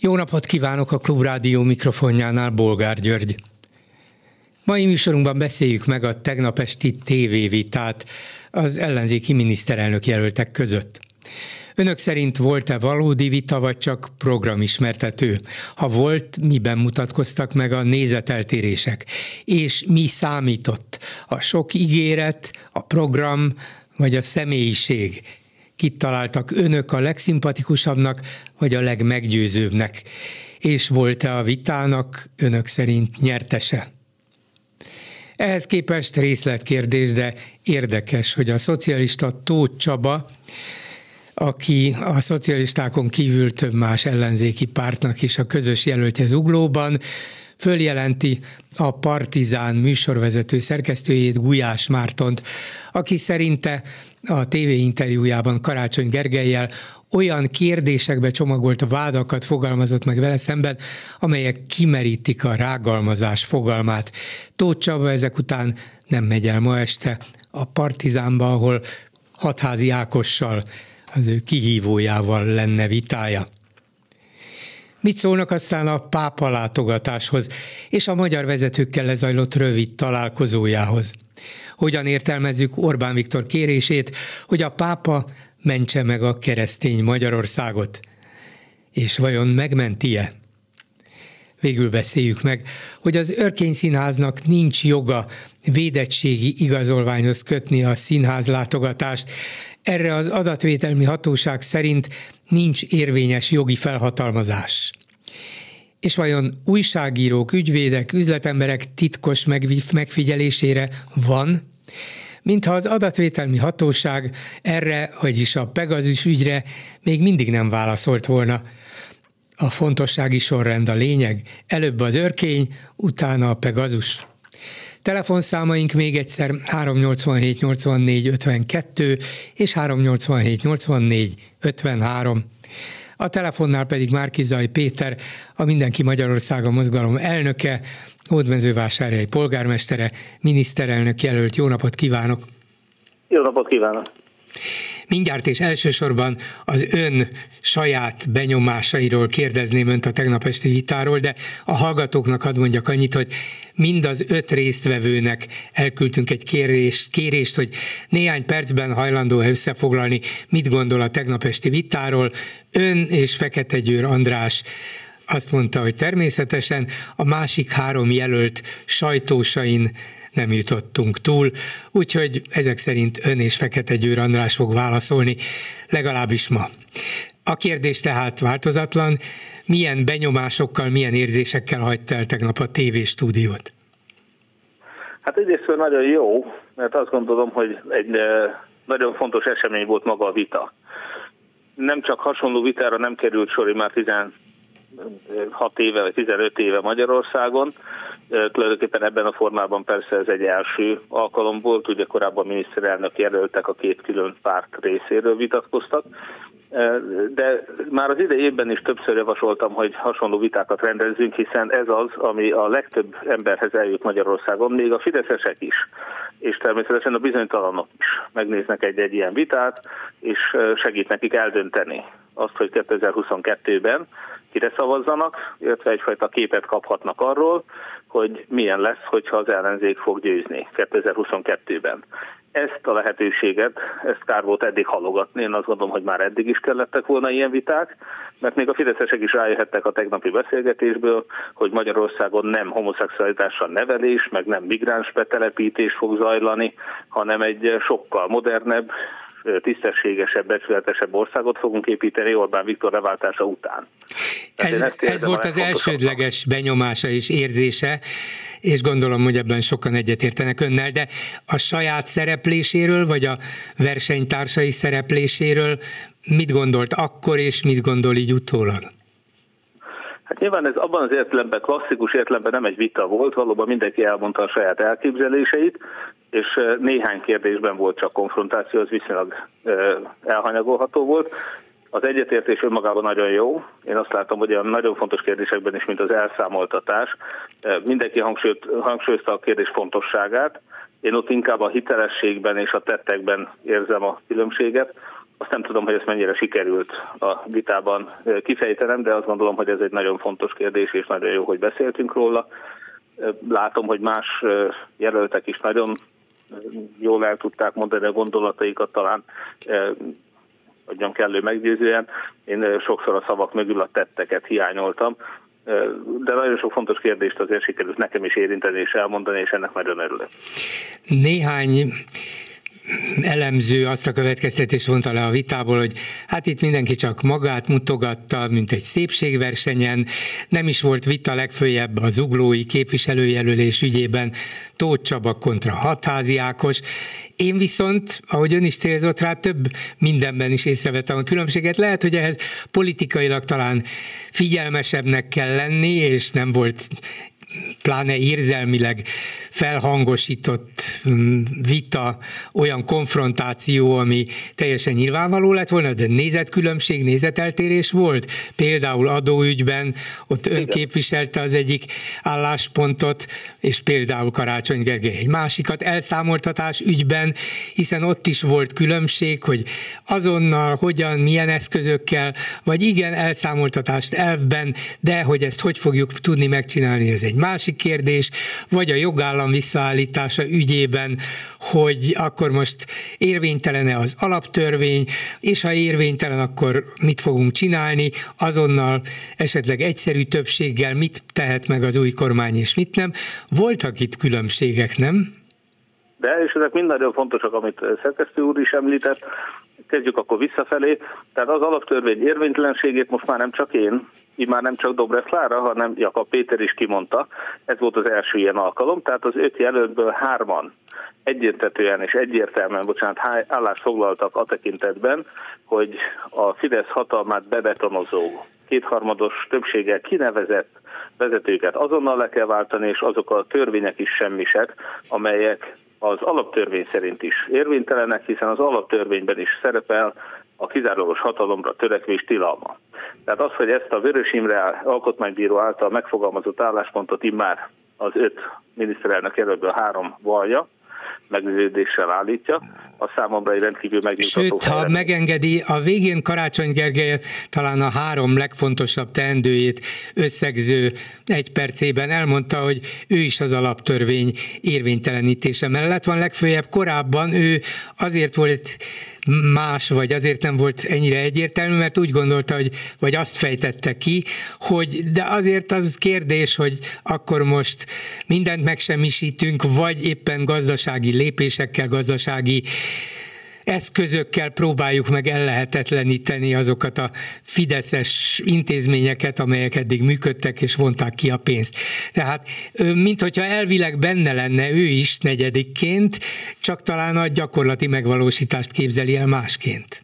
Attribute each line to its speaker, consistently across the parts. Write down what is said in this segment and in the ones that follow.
Speaker 1: Jó napot kívánok a Klubrádió mikrofonjánál, Bolgár György. Mai műsorunkban beszéljük meg a tegnap esti tévévitát az ellenzéki miniszterelnök jelöltek között. Önök szerint volt-e valódi vita, vagy csak programismertető? Ha volt, miben mutatkoztak meg a nézeteltérések? És mi számított? A sok ígéret, a program, vagy a személyiség? Kit találtak önök a legszimpatikusabbnak, vagy a legmeggyőzőbbnek? És volt-e a vitának önök szerint nyertese? Ehhez képest részletkérdés, de érdekes, hogy a szocialista Tóth Csaba, aki a szocialistákon kívül több más ellenzéki pártnak is a közös jelöltje Zuglóban, följelenti a Partizán műsorvezető szerkesztőjét, Gulyás Mártont, aki szerinte a TV interjújában Karácsony Gergelyel olyan kérdésekbe csomagolt vádakat fogalmazott meg vele szemben, amelyek kimerítik a rágalmazás fogalmát. Tóth Csaba ezek után nem megy el ma este a Partizánba, ahol hatházi Ákossal, az ő kihívójával lenne vitája. Mit szólnak aztán a pápa látogatáshoz és a magyar vezetőkkel lezajlott rövid találkozójához? Hogyan értelmezzük Orbán Viktor kérését, hogy a pápa mentse meg a keresztény Magyarországot? És vajon megmenti-e? Végül beszéljük meg, hogy az Örkény Színháznak nincs joga védettségi igazolványhoz kötni a színház látogatást. Erre az adatvételmi hatóság szerint nincs érvényes jogi felhatalmazás. És vajon újságírók, ügyvédek, üzletemberek titkos megfigyelésére van? Mintha az adatvételmi hatóság erre, vagyis a Pegasus ügyre még mindig nem válaszolt volna. A fontossági sorrend a lényeg, előbb az örkény, utána a Pegasus. Telefonszámaink még egyszer 387 84 52 és 387 84 53. A telefonnál pedig Márkizai Péter, a Mindenki Magyarországa mozgalom elnöke, Hódmezővásárhely polgármestere, miniszterelnök jelölt. Jó napot kívánok!
Speaker 2: Jó napot kívánok!
Speaker 1: Mindjárt és elsősorban az ön saját benyomásairól kérdezném önt a tegnap esti vitáról, de a hallgatóknak hadd mondjak annyit, hogy mind az öt résztvevőnek elküldtünk egy kérést, kérést hogy néhány percben hajlandó összefoglalni, mit gondol a tegnap esti vitáról. Ön és Fekete Győr András azt mondta, hogy természetesen a másik három jelölt sajtósain nem jutottunk túl, úgyhogy ezek szerint ön és Fekete Győr András fog válaszolni, legalábbis ma. A kérdés tehát változatlan, milyen benyomásokkal, milyen érzésekkel hagyta el tegnap a stúdiót?
Speaker 2: Hát egyrészt nagyon jó, mert azt gondolom, hogy egy nagyon fontos esemény volt maga a vita. Nem csak hasonló vitára nem került sor már 16 éve vagy 15 éve Magyarországon, Tulajdonképpen ebben a formában persze ez egy első alkalom volt, ugye korábban miniszterelnök jelöltek a két külön párt részéről vitatkoztak, de már az idejében is többször javasoltam, hogy hasonló vitákat rendezzünk, hiszen ez az, ami a legtöbb emberhez eljut Magyarországon, még a fideszesek is, és természetesen a bizonytalanok is megnéznek egy-egy ilyen vitát, és segít nekik eldönteni azt, hogy 2022-ben kire szavazzanak, illetve egyfajta képet kaphatnak arról, hogy milyen lesz, hogyha az ellenzék fog győzni 2022-ben. Ezt a lehetőséget, ezt kár volt eddig halogatni, én azt gondolom, hogy már eddig is kellettek volna ilyen viták, mert még a fideszesek is rájöhettek a tegnapi beszélgetésből, hogy Magyarországon nem homoszexualitással nevelés, meg nem migráns betelepítés fog zajlani, hanem egy sokkal modernebb, tisztességesebb, becsületesebb országot fogunk építeni Orbán Viktor leváltása után.
Speaker 1: ez, ez volt az elsődleges benyomása és érzése, és gondolom, hogy ebben sokan egyetértenek önnel, de a saját szerepléséről, vagy a versenytársai szerepléséről mit gondolt akkor, és mit gondol így utólag?
Speaker 2: Hát nyilván ez abban az értelemben, klasszikus értelemben nem egy vita volt, valóban mindenki elmondta a saját elképzeléseit, és néhány kérdésben volt csak konfrontáció, az viszonylag elhanyagolható volt. Az egyetértés önmagában nagyon jó. Én azt látom, hogy olyan nagyon fontos kérdésekben is, mint az elszámoltatás, mindenki hangsúlyozta a kérdés fontosságát. Én ott inkább a hitelességben és a tettekben érzem a különbséget. Azt nem tudom, hogy ezt mennyire sikerült a vitában kifejtenem, de azt gondolom, hogy ez egy nagyon fontos kérdés, és nagyon jó, hogy beszéltünk róla. Látom, hogy más jelöltek is nagyon jól el tudták mondani a gondolataikat, talán adjam kellő meggyőzően. Én sokszor a szavak mögül a tetteket hiányoltam, de nagyon sok fontos kérdést azért sikerült nekem is érinteni és elmondani, és ennek nagyon örülök.
Speaker 1: Néhány elemző azt a következtetést vonta le a vitából, hogy hát itt mindenki csak magát mutogatta, mint egy szépségversenyen, nem is volt vita legfőjebb a zuglói képviselőjelölés ügyében Tóth Csaba kontra Hatházi Ákos. Én viszont, ahogy ön is célzott rá, több mindenben is észrevettem a különbséget. Lehet, hogy ehhez politikailag talán figyelmesebbnek kell lenni, és nem volt pláne érzelmileg felhangosított mm, vita, olyan konfrontáció, ami teljesen nyilvánvaló lett volna, de nézetkülönbség, nézeteltérés volt. Például adóügyben ott ön képviselte az egyik álláspontot, és például Karácsony Gergely egy másikat elszámoltatás ügyben, hiszen ott is volt különbség, hogy azonnal, hogyan, milyen eszközökkel, vagy igen, elszámoltatást elvben, de hogy ezt hogy fogjuk tudni megcsinálni, ez egy másik kérdés, vagy a jogállam visszaállítása ügyében, hogy akkor most érvénytelene az alaptörvény, és ha érvénytelen, akkor mit fogunk csinálni, azonnal esetleg egyszerű többséggel mit tehet meg az új kormány, és mit nem. Voltak itt különbségek, nem?
Speaker 2: De, és ezek mind nagyon fontosak, amit szerkesztő úr is említett. Kezdjük akkor visszafelé. Tehát az alaptörvény érvénytelenségét most már nem csak én, így már nem csak Dobrev hanem Jakab Péter is kimondta. Ez volt az első ilyen alkalom, tehát az öt jelöltből hárman egyértelműen és egyértelműen, bocsánat, állást foglaltak a tekintetben, hogy a Fidesz hatalmát bebetonozó kétharmados többséggel kinevezett vezetőket azonnal le kell váltani, és azok a törvények is semmisek, amelyek az alaptörvény szerint is érvénytelenek, hiszen az alaptörvényben is szerepel a kizárólagos hatalomra törekvés tilalma. Tehát az, hogy ezt a Vörös Imre alkotmánybíró által megfogalmazott álláspontot immár az öt miniszterelnök jelöltből három valja, meggyőződéssel állítja, a számomra egy rendkívül megnyugtató.
Speaker 1: Sőt, ha ha megengedi, a végén Karácsony Gergely talán a három legfontosabb teendőjét összegző egy percében elmondta, hogy ő is az alaptörvény érvénytelenítése mellett van. Legfőjebb korábban ő azért volt más, vagy azért nem volt ennyire egyértelmű, mert úgy gondolta, hogy, vagy azt fejtette ki, hogy de azért az kérdés, hogy akkor most mindent megsemmisítünk, vagy éppen gazdasági lépésekkel, gazdasági eszközökkel próbáljuk meg ellehetetleníteni azokat a fideszes intézményeket, amelyek eddig működtek és vonták ki a pénzt. Tehát, mint hogyha elvileg benne lenne ő is negyedikként, csak talán a gyakorlati megvalósítást képzeli el másként.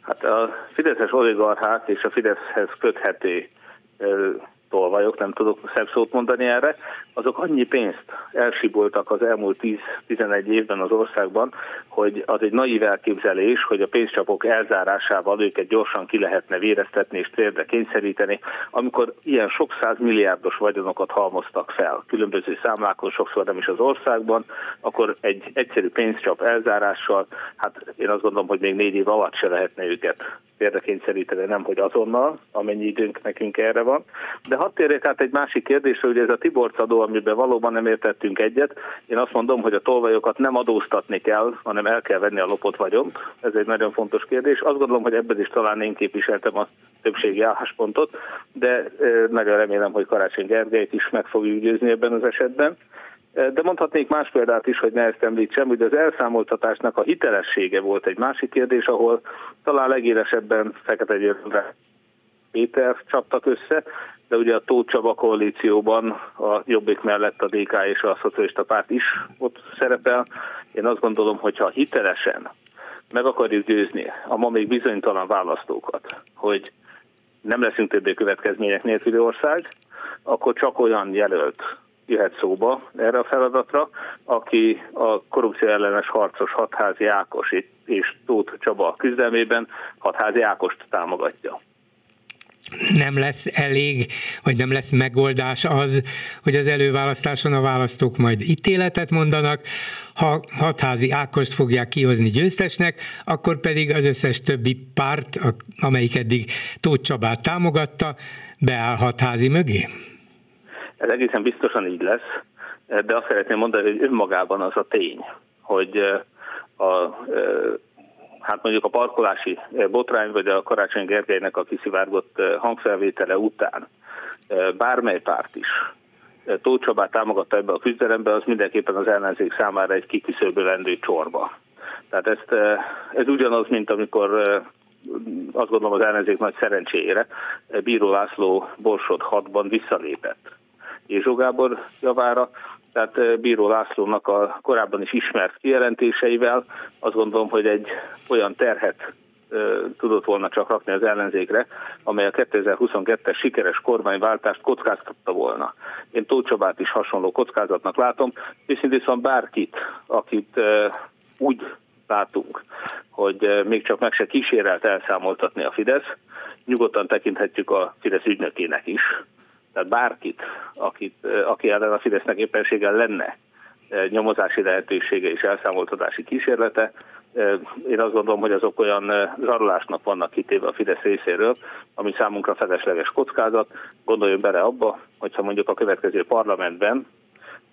Speaker 2: Hát a fideszes oligarchák és a Fideszhez köthető tolvajok, nem tudok szebb szót mondani erre, azok annyi pénzt elsiboltak az elmúlt 10-11 évben az országban, hogy az egy naív elképzelés, hogy a pénzcsapok elzárásával őket gyorsan ki lehetne véreztetni és térdre kényszeríteni, amikor ilyen sok száz milliárdos vagyonokat halmoztak fel különböző számlákon, sokszor nem is az országban, akkor egy egyszerű pénzcsap elzárással, hát én azt gondolom, hogy még négy év alatt se lehetne őket térdre nem hogy azonnal, amennyi időnk nekünk erre van. De hadd térjek át egy másik kérdésre, hogy ez a Tiborc adó, amiben valóban nem értettünk egyet. Én azt mondom, hogy a tolvajokat nem adóztatni kell, hanem el kell venni a lopott vagyont. Ez egy nagyon fontos kérdés. Azt gondolom, hogy ebben is talán én képviseltem a többségi álláspontot, de nagyon remélem, hogy Karácsony Gergelyt is meg fogjuk győzni ebben az esetben. De mondhatnék más példát is, hogy ne ezt említsem, hogy az elszámoltatásnak a hitelessége volt egy másik kérdés, ahol talán legélesebben Fekete Győrre Péter csaptak össze, de ugye a Tóth Csaba koalícióban a Jobbik mellett a DK és a Szocialista Párt is ott szerepel. Én azt gondolom, hogy ha hitelesen meg akarjuk győzni a ma még bizonytalan választókat, hogy nem leszünk többé következmények nélküli ország, akkor csak olyan jelölt jöhet szóba erre a feladatra, aki a korrupció ellenes harcos Hatházi Ákos és Tóth Csaba küzdelmében Hatházi Ákost támogatja.
Speaker 1: nem lesz elég, vagy nem lesz megoldás az, hogy az előválasztáson a választók majd ítéletet mondanak, ha hatházi Ákost fogják kihozni győztesnek, akkor pedig az összes többi párt, amelyik eddig Tóth Csabát támogatta, beáll hatházi mögé?
Speaker 2: Ez egészen biztosan így lesz, de azt szeretném mondani, hogy önmagában az a tény, hogy a hát mondjuk a parkolási botrány, vagy a Karácsony Gergelynek a kiszivárgott hangfelvétele után bármely párt is Tóth Csabát támogatta ebbe a küzdelembe, az mindenképpen az ellenzék számára egy kiküszöbölendő csorba. Tehát ezt, ez ugyanaz, mint amikor azt gondolom az ellenzék nagy szerencsére Bíró László Borsod 6-ban visszalépett. Jézsó Gábor javára, tehát Bíró Lászlónak a korábban is ismert kijelentéseivel azt gondolom, hogy egy olyan terhet tudott volna csak rakni az ellenzékre, amely a 2022-es sikeres kormányváltást kockáztatta volna. Én Tóth is hasonló kockázatnak látom, viszont viszont bárkit, akit úgy látunk, hogy még csak meg se kísérelt elszámoltatni a Fidesz, nyugodtan tekinthetjük a Fidesz ügynökének is, tehát bárkit, akit, aki ellen a Fidesznek éppenséggel lenne nyomozási lehetősége és elszámoltatási kísérlete, én azt gondolom, hogy azok olyan zsarolásnak vannak kitéve a Fidesz részéről, ami számunkra felesleges kockázat. Gondoljon bele abba, hogyha mondjuk a következő parlamentben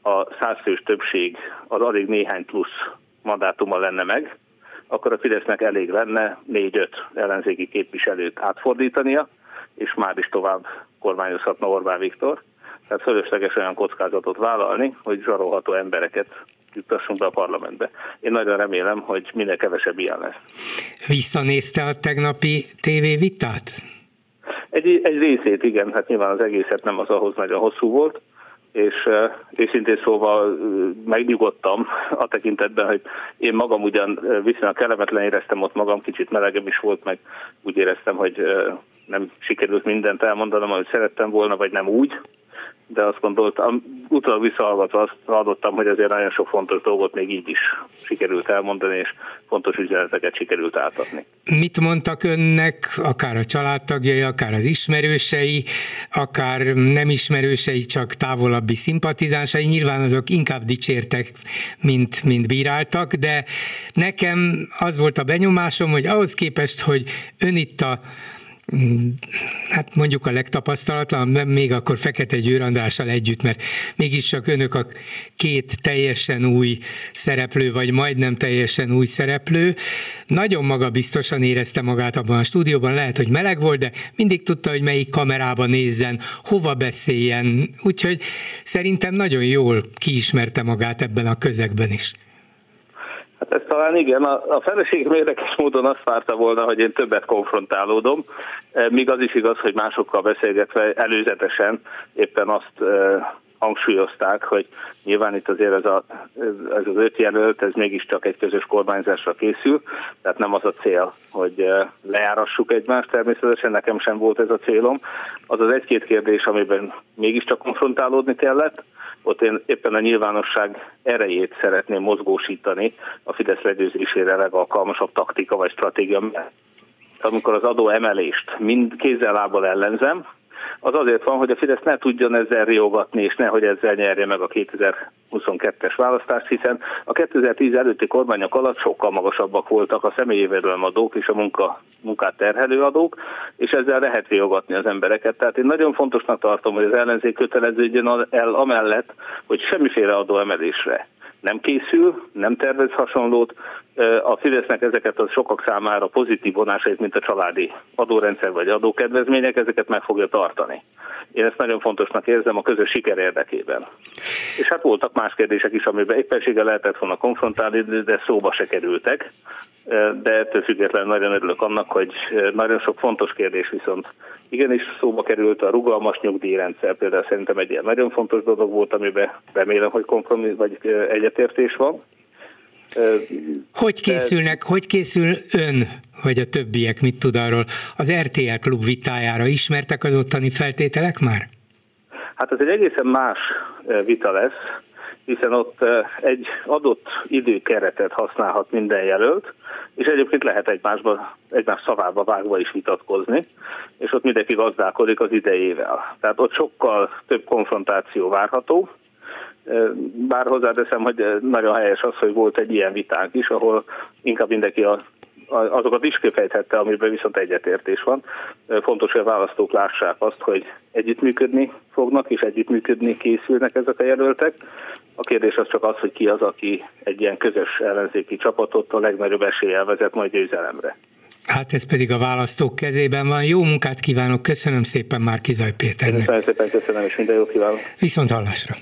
Speaker 2: a százfős többség az alig néhány plusz mandátuma lenne meg, akkor a Fidesznek elég lenne négy-öt ellenzéki képviselőt átfordítania, és már is tovább kormányozhatna Orbán Viktor. Tehát fölösleges olyan kockázatot vállalni, hogy zsarolható embereket juttassunk be a parlamentbe. Én nagyon remélem, hogy minél kevesebb ilyen lesz.
Speaker 1: Visszanézte a tegnapi tévévitát?
Speaker 2: Egy, egy részét igen, hát nyilván az egészet nem az ahhoz nagyon hosszú volt, és őszintén szóval megnyugodtam a tekintetben, hogy én magam ugyan viszonylag kellemetlen éreztem ott magam, kicsit melegem is volt, meg úgy éreztem, hogy nem sikerült mindent elmondanom, amit szerettem volna, vagy nem úgy, de azt gondoltam, utólag visszahallgatva azt hallottam, hogy azért nagyon sok fontos dolgot még így is sikerült elmondani, és fontos üzeneteket sikerült átadni.
Speaker 1: Mit mondtak önnek, akár a családtagjai, akár az ismerősei, akár nem ismerősei, csak távolabbi szimpatizánsai, nyilván azok inkább dicsértek, mint, mint bíráltak, de nekem az volt a benyomásom, hogy ahhoz képest, hogy ön itt a hát mondjuk a legtapasztalatlan, még akkor Fekete Győr Andrással együtt, mert mégiscsak önök a két teljesen új szereplő, vagy majdnem teljesen új szereplő. Nagyon magabiztosan érezte magát abban a stúdióban, lehet, hogy meleg volt, de mindig tudta, hogy melyik kamerába nézzen, hova beszéljen, úgyhogy szerintem nagyon jól kiismerte magát ebben a közegben is.
Speaker 2: Hát ez talán igen, a, a feleségem érdekes módon azt várta volna, hogy én többet konfrontálódom, e, míg az is igaz, hogy másokkal beszélgetve előzetesen éppen azt e, hangsúlyozták, hogy nyilván itt azért ez, a, ez az öt jelölt, ez mégiscsak egy közös kormányzásra készül, tehát nem az a cél, hogy e, lejárassuk egymást, természetesen. Nekem sem volt ez a célom. Az az egy-két kérdés, amiben mégiscsak konfrontálódni kellett, ott én éppen a nyilvánosság erejét szeretném mozgósítani a Fidesz legyőzésére legalkalmasabb taktika vagy stratégia. Amikor az adó emelést mind kézzel lábbal ellenzem, az azért van, hogy a Fidesz ne tudjon ezzel riogatni, és nehogy ezzel nyerje meg a 2022-es választást, hiszen a 2010 előtti kormányok alatt sokkal magasabbak voltak a személyi adók és a munka, munkát terhelő adók, és ezzel lehet riogatni az embereket. Tehát én nagyon fontosnak tartom, hogy az ellenzék köteleződjön el amellett, hogy semmiféle adóemelésre nem készül, nem tervez hasonlót. A Fidesznek ezeket a sokak számára pozitív vonásait, mint a családi adórendszer vagy adókedvezmények, ezeket meg fogja tartani. Én ezt nagyon fontosnak érzem a közös siker érdekében. És hát voltak más kérdések is, amiben éppenséggel lehetett volna konfrontálni, de szóba se kerültek. De ettől függetlenül nagyon örülök annak, hogy nagyon sok fontos kérdés viszont igenis szóba került a rugalmas nyugdíjrendszer, például szerintem egy ilyen nagyon fontos dolog volt, amiben remélem, hogy kompromiss vagy egyetértés van.
Speaker 1: Hogy készülnek, hogy készül ön, vagy a többiek, mit tud arról, az RTL klub vitájára ismertek az ottani feltételek már?
Speaker 2: Hát ez egy egészen más vita lesz, hiszen ott egy adott időkeretet használhat minden jelölt, és egyébként lehet egymásba, egymás szavába vágva is vitatkozni, és ott mindenki gazdálkodik az idejével. Tehát ott sokkal több konfrontáció várható, bár hozzáteszem, hogy nagyon helyes az, hogy volt egy ilyen vitánk is, ahol inkább mindenki a azokat is kifejthette, amiben viszont egyetértés van. Fontos, hogy a választók lássák azt, hogy együttműködni fognak, és együttműködni készülnek ezek a jelöltek. A kérdés az csak az, hogy ki az, aki egy ilyen közös ellenzéki csapatot a legnagyobb eséllyel vezet majd győzelemre.
Speaker 1: Hát ez pedig a választók kezében van. Jó munkát kívánok, köszönöm szépen már Kizaj Péternek.
Speaker 2: Köszönöm szépen, köszönöm, és minden jót kívánok.
Speaker 1: Viszont hallásra.